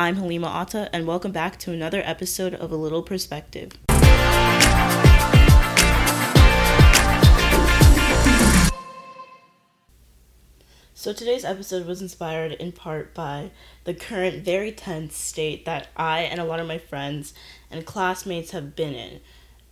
I'm Halima Atta, and welcome back to another episode of A Little Perspective. So, today's episode was inspired in part by the current very tense state that I and a lot of my friends and classmates have been in.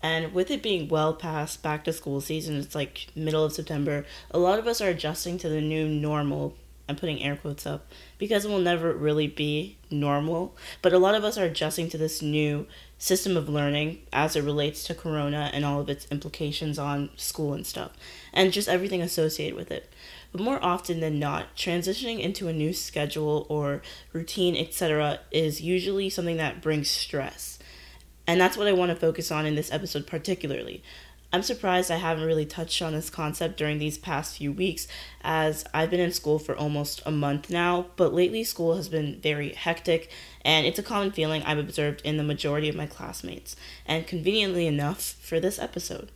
And with it being well past back to school season, it's like middle of September, a lot of us are adjusting to the new normal I'm putting air quotes up because it will never really be normal. But a lot of us are adjusting to this new system of learning as it relates to Corona and all of its implications on school and stuff, and just everything associated with it. But more often than not, transitioning into a new schedule or routine, etc., is usually something that brings stress. And that's what I want to focus on in this episode, particularly. I'm surprised I haven't really touched on this concept during these past few weeks, as I've been in school for almost a month now, but lately school has been very hectic, and it's a common feeling I've observed in the majority of my classmates, and conveniently enough for this episode.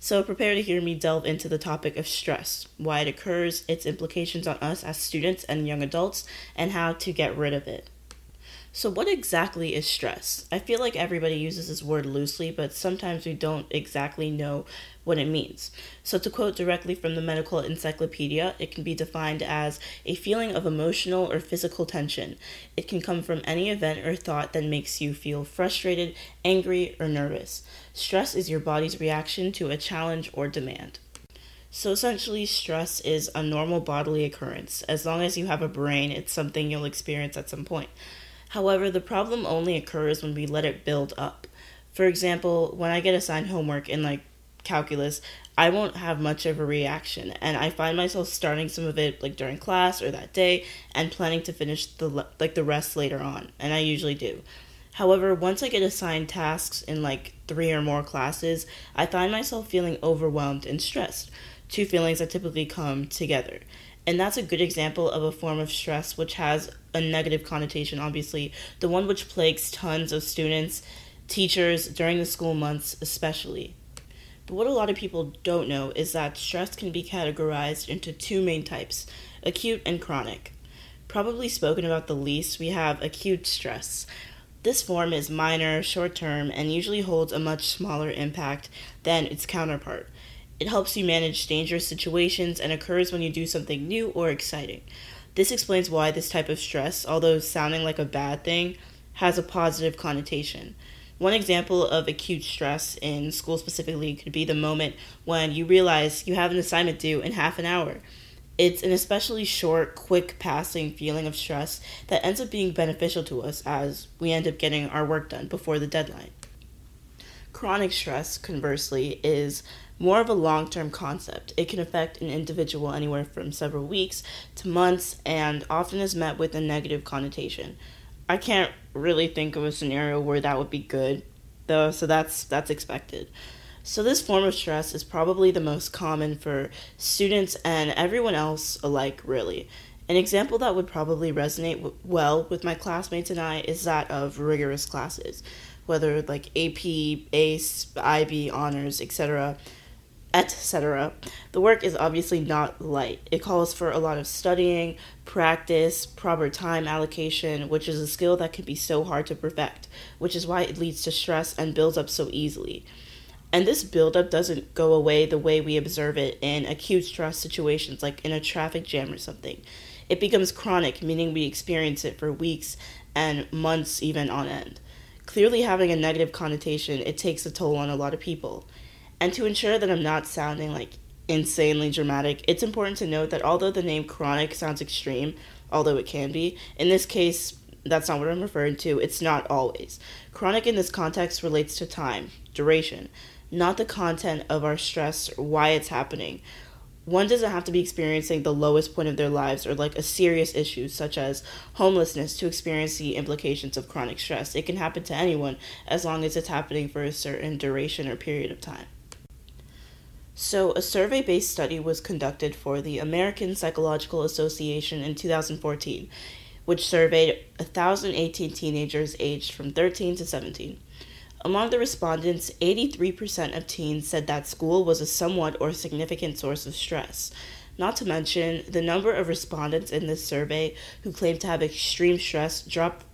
So prepare to hear me delve into the topic of stress, why it occurs, its implications on us as students and young adults, and how to get rid of it. So, what exactly is stress? I feel like everybody uses this word loosely, but sometimes we don't exactly know what it means. So, to quote directly from the medical encyclopedia, it can be defined as a feeling of emotional or physical tension. It can come from any event or thought that makes you feel frustrated, angry, or nervous. Stress is your body's reaction to a challenge or demand. So essentially, stress is a normal bodily occurrence. As long as you have a brain, it's something you'll experience at some point. However, the problem only occurs when we let it build up. For example, when I get assigned homework in like calculus, I won't have much of a reaction, and I find myself starting some of it like during class or that day and planning to finish the like the rest later on, and I usually do. However, once I get assigned tasks in like 3 or more classes, I find myself feeling overwhelmed and stressed, two feelings that typically come together. And that's a good example of a form of stress which has a negative connotation, obviously, the one which plagues tons of students, teachers during the school months, especially. But what a lot of people don't know is that stress can be categorized into two main types acute and chronic. Probably spoken about the least, we have acute stress. This form is minor, short term, and usually holds a much smaller impact than its counterpart. It helps you manage dangerous situations and occurs when you do something new or exciting. This explains why this type of stress, although sounding like a bad thing, has a positive connotation. One example of acute stress in school specifically could be the moment when you realize you have an assignment due in half an hour. It's an especially short, quick passing feeling of stress that ends up being beneficial to us as we end up getting our work done before the deadline. Chronic stress, conversely, is more of a long term concept. It can affect an individual anywhere from several weeks to months and often is met with a negative connotation. I can't really think of a scenario where that would be good, though, so that's that's expected. So this form of stress is probably the most common for students and everyone else alike, really. An example that would probably resonate w- well with my classmates and I is that of rigorous classes, whether like AP, AICE, IB, honors, etc etc. The work is obviously not light. It calls for a lot of studying, practice, proper time allocation, which is a skill that can be so hard to perfect, which is why it leads to stress and builds up so easily. And this buildup doesn't go away the way we observe it in acute stress situations, like in a traffic jam or something. It becomes chronic, meaning we experience it for weeks and months, even on end. Clearly, having a negative connotation, it takes a toll on a lot of people. And to ensure that I'm not sounding like insanely dramatic, it's important to note that although the name chronic sounds extreme, although it can be, in this case, that's not what I'm referring to. It's not always. Chronic in this context relates to time, duration, not the content of our stress or why it's happening. One doesn't have to be experiencing the lowest point of their lives or like a serious issue such as homelessness to experience the implications of chronic stress. It can happen to anyone as long as it's happening for a certain duration or period of time. So, a survey based study was conducted for the American Psychological Association in 2014, which surveyed 1,018 teenagers aged from 13 to 17. Among the respondents, 83% of teens said that school was a somewhat or significant source of stress. Not to mention, the number of respondents in this survey who claimed to have extreme stress dropped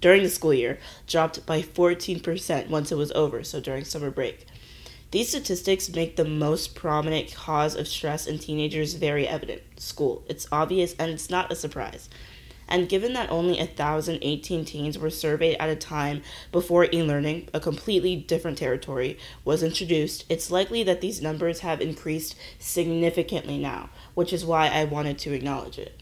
during the school year dropped by 14% once it was over, so during summer break. These statistics make the most prominent cause of stress in teenagers very evident school. It's obvious and it's not a surprise. And given that only 1,018 teens were surveyed at a time before e learning, a completely different territory, was introduced, it's likely that these numbers have increased significantly now, which is why I wanted to acknowledge it.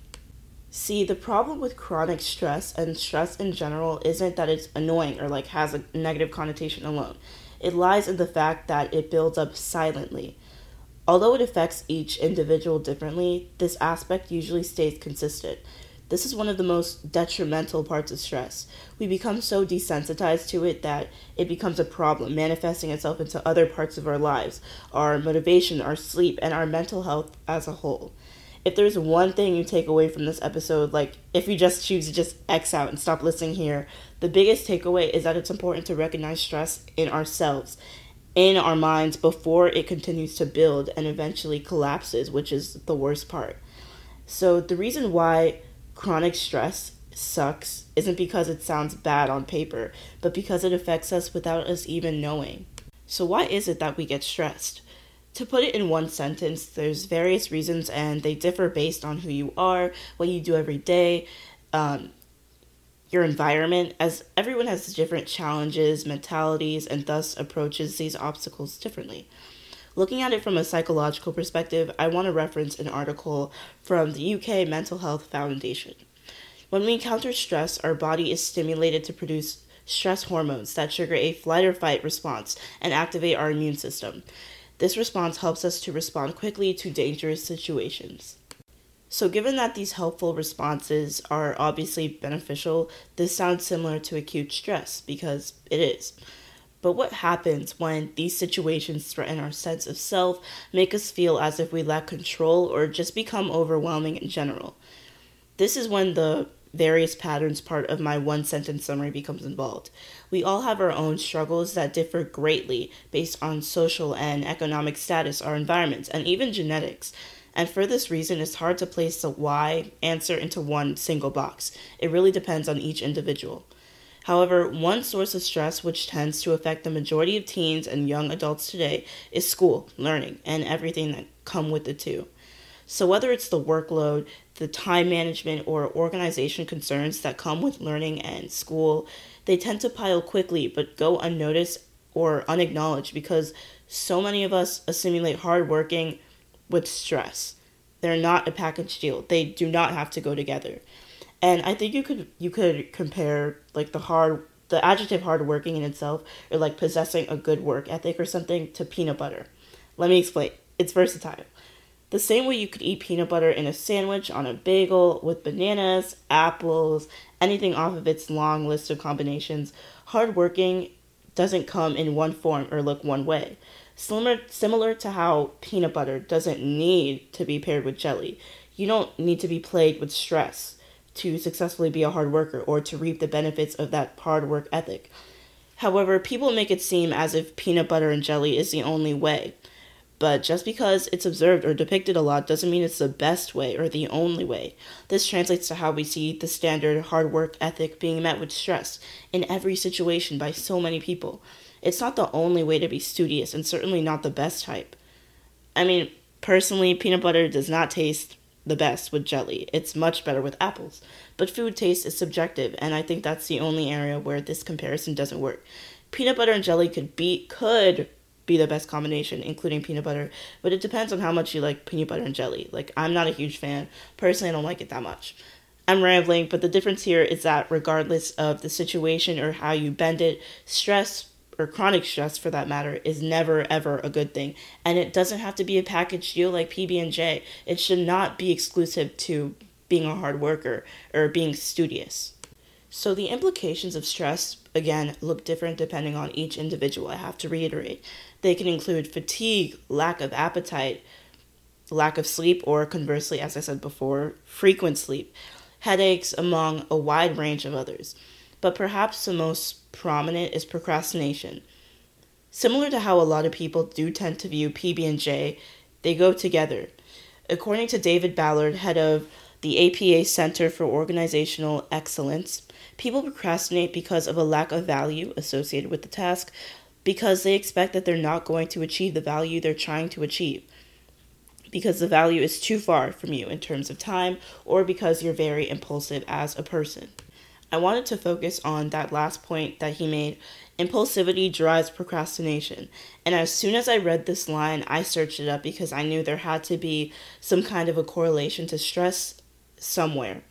See, the problem with chronic stress and stress in general isn't that it's annoying or like has a negative connotation alone. It lies in the fact that it builds up silently. Although it affects each individual differently, this aspect usually stays consistent. This is one of the most detrimental parts of stress. We become so desensitized to it that it becomes a problem, manifesting itself into other parts of our lives, our motivation, our sleep, and our mental health as a whole. If there's one thing you take away from this episode, like if you just choose to just X out and stop listening here, the biggest takeaway is that it's important to recognize stress in ourselves, in our minds, before it continues to build and eventually collapses, which is the worst part. So, the reason why chronic stress sucks isn't because it sounds bad on paper, but because it affects us without us even knowing. So, why is it that we get stressed? To put it in one sentence, there's various reasons and they differ based on who you are, what you do every day, um, your environment, as everyone has different challenges, mentalities, and thus approaches these obstacles differently. Looking at it from a psychological perspective, I want to reference an article from the UK Mental Health Foundation. When we encounter stress, our body is stimulated to produce stress hormones that trigger a flight or fight response and activate our immune system. This response helps us to respond quickly to dangerous situations. So, given that these helpful responses are obviously beneficial, this sounds similar to acute stress because it is. But what happens when these situations threaten our sense of self, make us feel as if we lack control, or just become overwhelming in general? This is when the various patterns part of my one sentence summary becomes involved. We all have our own struggles that differ greatly based on social and economic status, our environments, and even genetics. And for this reason, it's hard to place the why answer into one single box. It really depends on each individual. However, one source of stress which tends to affect the majority of teens and young adults today is school, learning, and everything that come with the two. So whether it's the workload, the time management, or organization concerns that come with learning and school, they tend to pile quickly but go unnoticed or unacknowledged because so many of us assimilate hard working with stress. They're not a package deal. They do not have to go together. And I think you could you could compare like the hard the adjective hardworking in itself or like possessing a good work ethic or something to peanut butter. Let me explain. It's versatile. The same way you could eat peanut butter in a sandwich, on a bagel, with bananas, apples, anything off of its long list of combinations, hardworking doesn't come in one form or look one way. Similar, similar to how peanut butter doesn't need to be paired with jelly. You don't need to be plagued with stress to successfully be a hard worker or to reap the benefits of that hard work ethic. However, people make it seem as if peanut butter and jelly is the only way. But just because it's observed or depicted a lot doesn't mean it's the best way or the only way. This translates to how we see the standard hard work ethic being met with stress in every situation by so many people. It's not the only way to be studious and certainly not the best type. I mean, personally, peanut butter does not taste the best with jelly. It's much better with apples. But food taste is subjective, and I think that's the only area where this comparison doesn't work. Peanut butter and jelly could be could be the best combination, including peanut butter, but it depends on how much you like peanut butter and jelly. Like I'm not a huge fan. Personally, I don't like it that much. I'm rambling, but the difference here is that regardless of the situation or how you bend it, stress or chronic stress for that matter is never ever a good thing. And it doesn't have to be a package deal like pb&j it should not be exclusive to being a hard worker or being studious. So the implications of stress again look different depending on each individual. I have to reiterate. They can include fatigue lack of appetite lack of sleep or conversely as i said before frequent sleep headaches among a wide range of others but perhaps the most prominent is procrastination. Similar to how a lot of people do tend to view PB&J, they go together. According to David Ballard, head of the APA Center for Organizational Excellence, people procrastinate because of a lack of value associated with the task, because they expect that they're not going to achieve the value they're trying to achieve, because the value is too far from you in terms of time, or because you're very impulsive as a person. I wanted to focus on that last point that he made impulsivity drives procrastination. And as soon as I read this line, I searched it up because I knew there had to be some kind of a correlation to stress somewhere.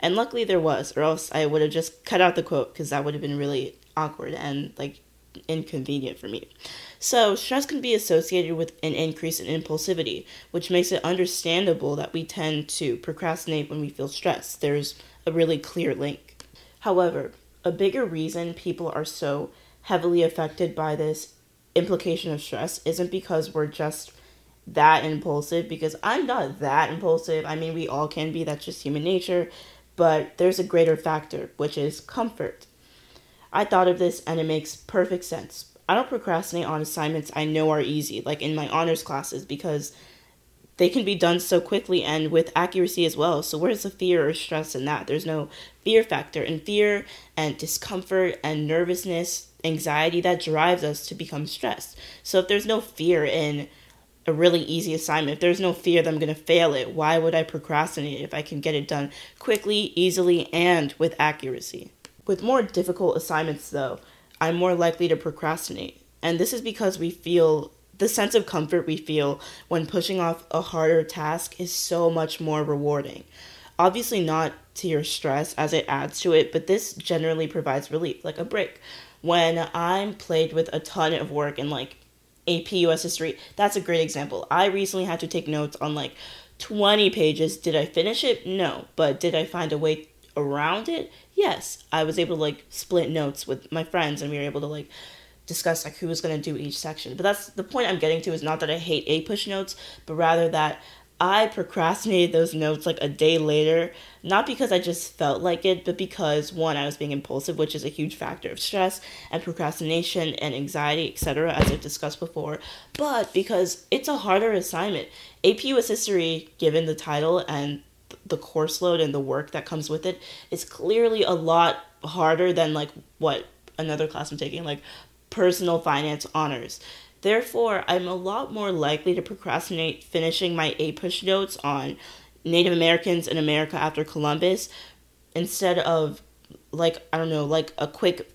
And luckily there was, or else I would have just cut out the quote because that would have been really awkward and like inconvenient for me. So, stress can be associated with an increase in impulsivity, which makes it understandable that we tend to procrastinate when we feel stressed. There's a really clear link. However, a bigger reason people are so heavily affected by this implication of stress isn't because we're just that impulsive, because I'm not that impulsive. I mean, we all can be, that's just human nature, but there's a greater factor, which is comfort. I thought of this and it makes perfect sense. I don't procrastinate on assignments I know are easy, like in my honors classes, because they can be done so quickly and with accuracy as well. So, where's the fear or stress in that? There's no fear factor. And fear and discomfort and nervousness, anxiety, that drives us to become stressed. So, if there's no fear in a really easy assignment, if there's no fear that I'm going to fail it, why would I procrastinate if I can get it done quickly, easily, and with accuracy? With more difficult assignments, though, I'm more likely to procrastinate. And this is because we feel the sense of comfort we feel when pushing off a harder task is so much more rewarding. Obviously, not to your stress as it adds to it, but this generally provides relief, like a break. When I'm plagued with a ton of work and like AP US history, that's a great example. I recently had to take notes on like 20 pages. Did I finish it? No. But did I find a way around it? Yes. I was able to like split notes with my friends and we were able to like discuss like who was going to do each section. But that's the point I'm getting to is not that I hate APUSH notes, but rather that I procrastinated those notes like a day later, not because I just felt like it, but because one, I was being impulsive, which is a huge factor of stress and procrastination and anxiety, etc., as I've discussed before, but because it's a harder assignment. AP US History, given the title and the course load and the work that comes with it, is clearly a lot harder than like what another class I'm taking, like personal finance honors. Therefore, I'm a lot more likely to procrastinate finishing my APUSH notes on Native Americans in America after Columbus instead of like I don't know, like a quick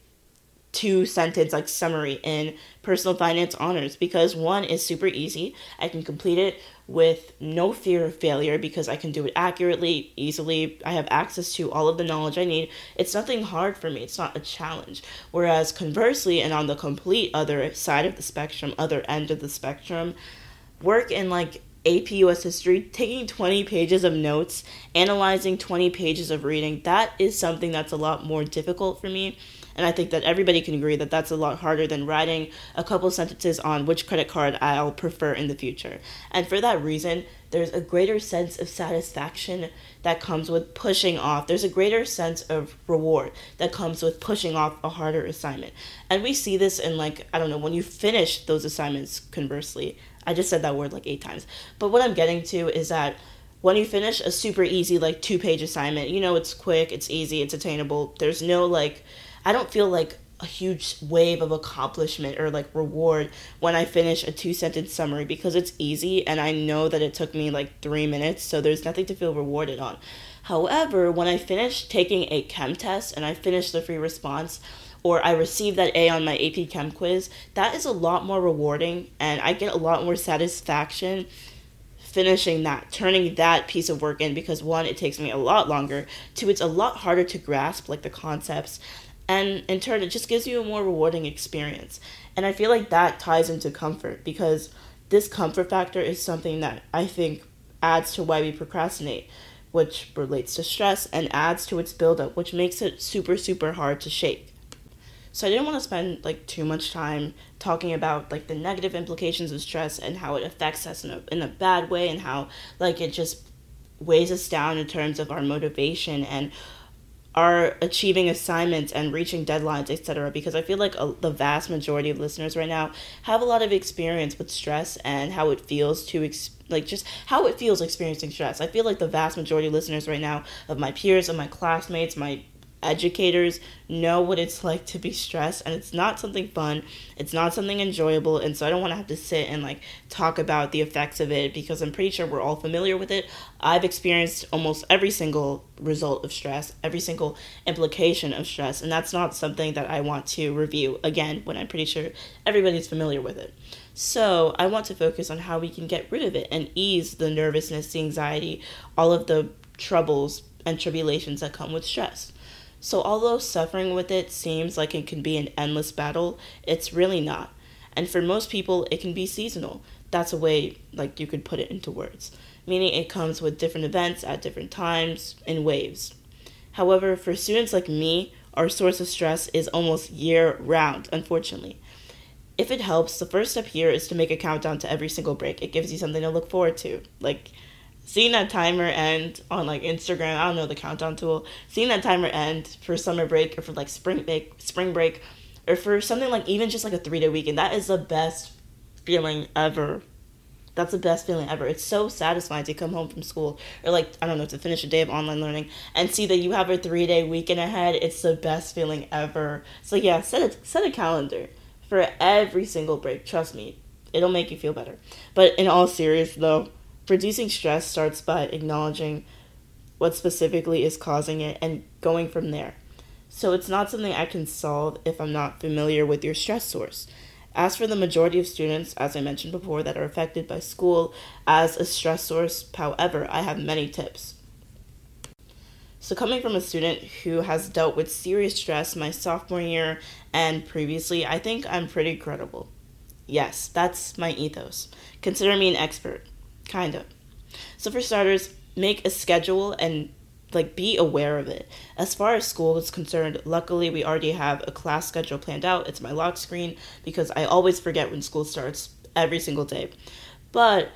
two sentence like summary in personal finance honors because one is super easy. I can complete it with no fear of failure because I can do it accurately, easily. I have access to all of the knowledge I need. It's nothing hard for me. It's not a challenge. Whereas conversely and on the complete other side of the spectrum, other end of the spectrum, work in like AP US history, taking 20 pages of notes, analyzing 20 pages of reading, that is something that's a lot more difficult for me and I think that everybody can agree that that's a lot harder than writing a couple sentences on which credit card I'll prefer in the future. And for that reason, there's a greater sense of satisfaction that comes with pushing off. There's a greater sense of reward that comes with pushing off a harder assignment. And we see this in, like, I don't know, when you finish those assignments, conversely. I just said that word like eight times. But what I'm getting to is that when you finish a super easy, like, two page assignment, you know, it's quick, it's easy, it's attainable. There's no, like, I don't feel like a huge wave of accomplishment or like reward when I finish a two sentence summary because it's easy and I know that it took me like three minutes, so there's nothing to feel rewarded on. However, when I finish taking a chem test and I finish the free response, or I receive that A on my AP Chem quiz, that is a lot more rewarding and I get a lot more satisfaction finishing that, turning that piece of work in because one, it takes me a lot longer, two, it's a lot harder to grasp like the concepts and in turn it just gives you a more rewarding experience. And i feel like that ties into comfort because this comfort factor is something that i think adds to why we procrastinate which relates to stress and adds to its buildup which makes it super super hard to shake. So i didn't want to spend like too much time talking about like the negative implications of stress and how it affects us in a, in a bad way and how like it just weighs us down in terms of our motivation and are achieving assignments and reaching deadlines, etc. Because I feel like a, the vast majority of listeners right now have a lot of experience with stress and how it feels to ex- like just how it feels experiencing stress. I feel like the vast majority of listeners right now of my peers, of my classmates, my educators know what it's like to be stressed and it's not something fun. It's not something enjoyable and so i don't want to have to sit and like talk about the effects of it because i'm pretty sure we're all familiar with it. I've experienced almost every single result of stress every single implication of stress and that's not something that i want to review again when i'm pretty sure everybody's familiar with it. So i want to focus on how we can get rid of it and ease the nervousness the anxiety all of the troubles and tribulations that come with stress so, although suffering with it seems like it can be an endless battle, it's really not. And for most people, it can be seasonal. That's a way, like, you could put it into words, meaning it comes with different events at different times in waves. However, for students like me, our source of stress is almost year round, unfortunately. If it helps, the first step here is to make a countdown to every single break. It gives you something to look forward to. Like, seeing that timer end on like Instagram, I don't know the countdown tool, seeing that timer end for summer break or for like spring break, spring break, or for something like even just like a three day weekend, that is the best feeling ever. That's the best feeling ever. It's so satisfying to come home from school or like I don't know to finish a day of online learning and see that you have a three day weekend ahead. It's the best feeling ever. So yeah, set a set a calendar for every single break. Trust me, it'll make you feel better. But in all seriousness though, Reducing stress starts by acknowledging what specifically is causing it and going from there. So it's not something I can solve if I'm not familiar with your stress source. As for the majority of students, as I mentioned before, that are affected by school as a stress source, however, I have many tips. So, coming from a student who has dealt with serious stress my sophomore year and previously, I think I'm pretty credible. Yes, that's my ethos. Consider me an expert. Kind of. So for starters, make a schedule and like be aware of it. As far as school is concerned, luckily we already have a class schedule planned out. It's my lock screen because I always forget when school starts every single day. But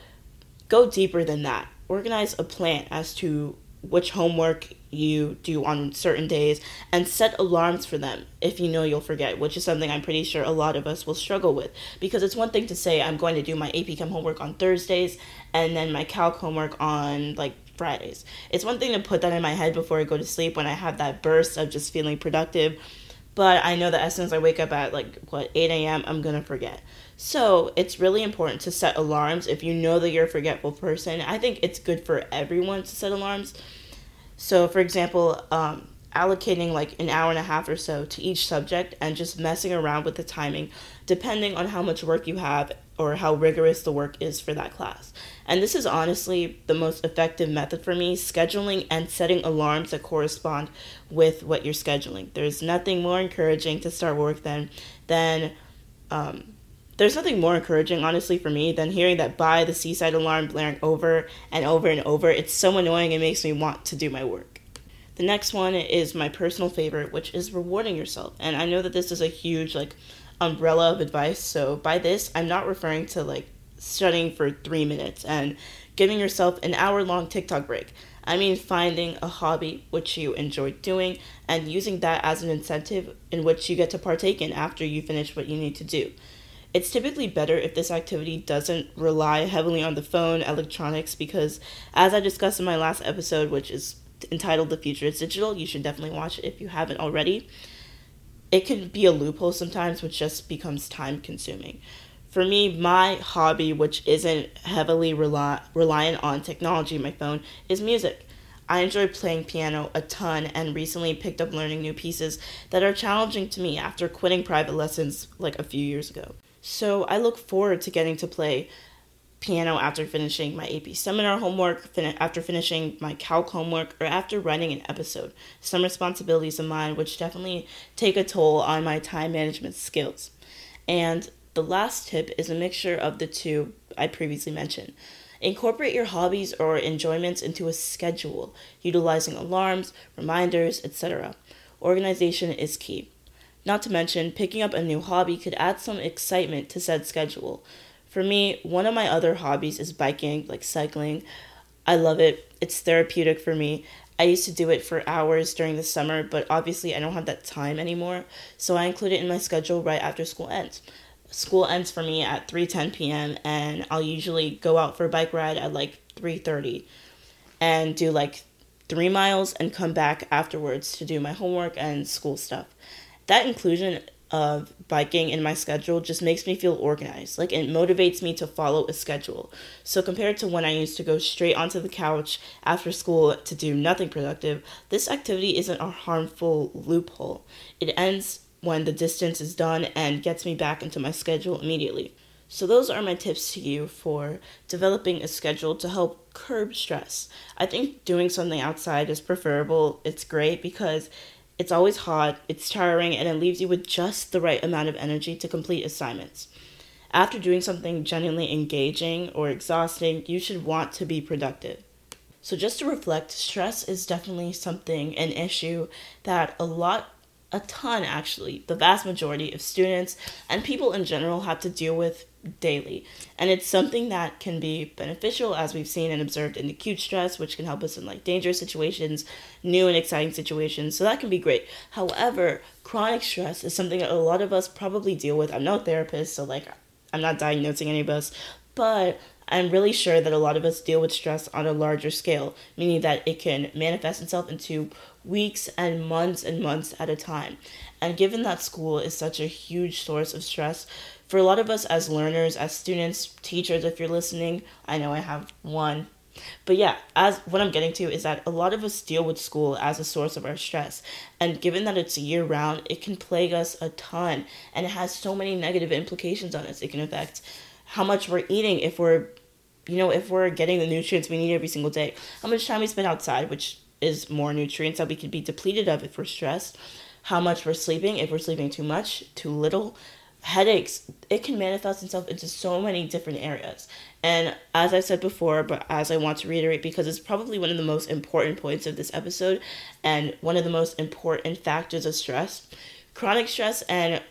go deeper than that. Organize a plan as to which homework you do on certain days and set alarms for them if you know you'll forget, which is something I'm pretty sure a lot of us will struggle with. Because it's one thing to say I'm going to do my AP Chem homework on Thursdays and then my calc homework on like Fridays. It's one thing to put that in my head before I go to sleep when I have that burst of just feeling productive. But I know that as soon as I wake up at like what 8 a.m., I'm gonna forget. So it's really important to set alarms if you know that you're a forgetful person. I think it's good for everyone to set alarms. So, for example, um, allocating like an hour and a half or so to each subject and just messing around with the timing depending on how much work you have or how rigorous the work is for that class. And this is honestly the most effective method for me scheduling and setting alarms that correspond with what you're scheduling. There's nothing more encouraging to start work than than um, there's nothing more encouraging, honestly, for me than hearing that by the seaside alarm blaring over and over and over. It's so annoying, it makes me want to do my work. The next one is my personal favorite, which is rewarding yourself. And I know that this is a huge, like, umbrella of advice. So by this, I'm not referring to, like, studying for three minutes and giving yourself an hour long TikTok break. I mean, finding a hobby which you enjoy doing and using that as an incentive in which you get to partake in after you finish what you need to do. It's typically better if this activity doesn't rely heavily on the phone, electronics, because as I discussed in my last episode, which is entitled The Future is Digital, you should definitely watch it if you haven't already. It can be a loophole sometimes, which just becomes time consuming. For me, my hobby, which isn't heavily rely- reliant on technology, my phone, is music. I enjoy playing piano a ton and recently picked up learning new pieces that are challenging to me after quitting private lessons like a few years ago. So I look forward to getting to play piano after finishing my AP seminar homework, fin- after finishing my calc homework, or after writing an episode. Some responsibilities of mine which definitely take a toll on my time management skills. And the last tip is a mixture of the two I previously mentioned. Incorporate your hobbies or enjoyments into a schedule, utilizing alarms, reminders, etc. Organization is key. Not to mention, picking up a new hobby could add some excitement to said schedule. For me, one of my other hobbies is biking, like cycling. I love it. It's therapeutic for me. I used to do it for hours during the summer, but obviously I don't have that time anymore. So I include it in my schedule right after school ends. School ends for me at 3:10 p.m. and I'll usually go out for a bike ride at like 3:30 and do like 3 miles and come back afterwards to do my homework and school stuff. That inclusion of biking in my schedule just makes me feel organized. Like it motivates me to follow a schedule. So compared to when I used to go straight onto the couch after school to do nothing productive, this activity isn't a harmful loophole. It ends when the distance is done and gets me back into my schedule immediately. So, those are my tips to you for developing a schedule to help curb stress. I think doing something outside is preferable. It's great because it's always hot, it's tiring, and it leaves you with just the right amount of energy to complete assignments. After doing something genuinely engaging or exhausting, you should want to be productive. So, just to reflect, stress is definitely something, an issue that a lot a ton actually the vast majority of students and people in general have to deal with daily. And it's something that can be beneficial as we've seen and observed in acute stress which can help us in like dangerous situations new and exciting situations. So that can be great. However chronic stress is something that a lot of us probably deal with. I'm no therapist so like i'm not diagnosing any of us but I'm really sure that a lot of us deal with stress on a larger scale, meaning that it can manifest itself into weeks and months and months at a time. And given that school is such a huge source of stress, for a lot of us as learners, as students, teachers, if you're listening, I know I have one. But yeah, as what I'm getting to is that a lot of us deal with school as a source of our stress. And given that it's year round, it can plague us a ton and it has so many negative implications on us. It can affect how much we're eating if we're you know, if we're getting the nutrients we need every single day, how much time we spend outside, which is more nutrients that we could be depleted of if we're stressed, how much we're sleeping, if we're sleeping too much, too little, headaches, it can manifest itself into so many different areas. And as I said before, but as I want to reiterate, because it's probably one of the most important points of this episode and one of the most important factors of stress, chronic stress and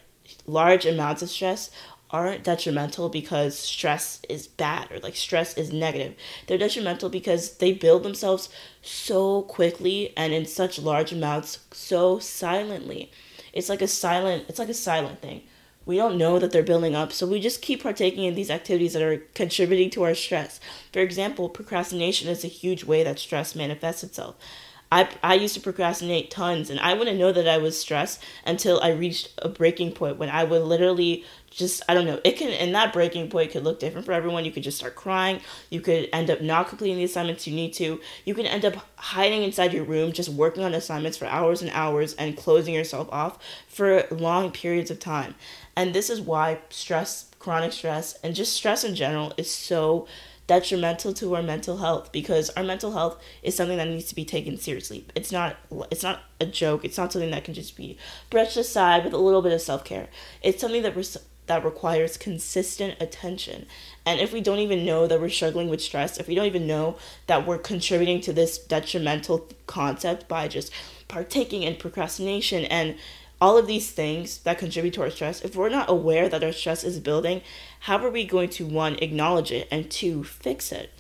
large amounts of stress aren't detrimental because stress is bad or like stress is negative. They're detrimental because they build themselves so quickly and in such large amounts so silently. It's like a silent it's like a silent thing. We don't know that they're building up, so we just keep partaking in these activities that are contributing to our stress. For example, procrastination is a huge way that stress manifests itself. I, I used to procrastinate tons and I wouldn't know that I was stressed until I reached a breaking point when I would literally just I don't know it can and that breaking point could look different for everyone. You could just start crying. You could end up not completing the assignments you need to. You can end up hiding inside your room just working on assignments for hours and hours and closing yourself off for long periods of time. And this is why stress chronic stress and just stress in general is so detrimental to our mental health because our mental health is something that needs to be taken seriously. It's not it's not a joke. It's not something that can just be brushed aside with a little bit of self-care. It's something that res- that requires consistent attention. And if we don't even know that we're struggling with stress, if we don't even know that we're contributing to this detrimental concept by just partaking in procrastination and all of these things that contribute to our stress, if we're not aware that our stress is building, how are we going to one acknowledge it and two fix it?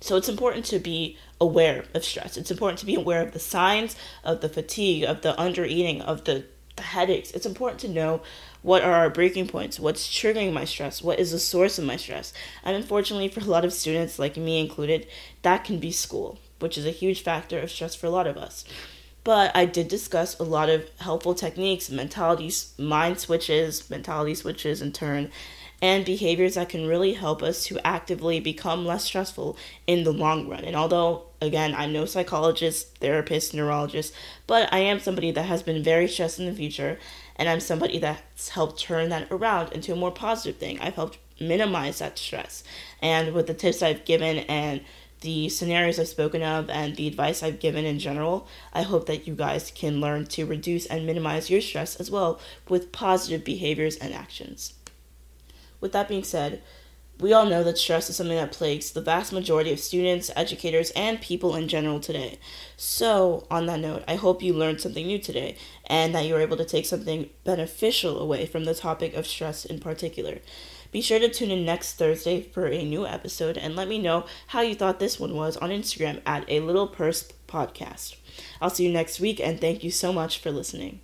So it's important to be aware of stress. It's important to be aware of the signs of the fatigue, of the under eating, of the, the headaches. It's important to know what are our breaking points, what's triggering my stress, what is the source of my stress. And unfortunately, for a lot of students, like me included, that can be school, which is a huge factor of stress for a lot of us. But I did discuss a lot of helpful techniques, mentalities, mind switches, mentality switches in turn, and behaviors that can really help us to actively become less stressful in the long run. And although, again, I'm no psychologist, therapist, neurologist, but I am somebody that has been very stressed in the future, and I'm somebody that's helped turn that around into a more positive thing. I've helped minimize that stress. And with the tips I've given and the scenarios I've spoken of and the advice I've given in general, I hope that you guys can learn to reduce and minimize your stress as well with positive behaviors and actions. With that being said, we all know that stress is something that plagues the vast majority of students, educators, and people in general today. So, on that note, I hope you learned something new today and that you were able to take something beneficial away from the topic of stress in particular Be sure to tune in next Thursday for a new episode and let me know how you thought this one was on Instagram at a little purse podcast. I'll see you next week and thank you so much for listening.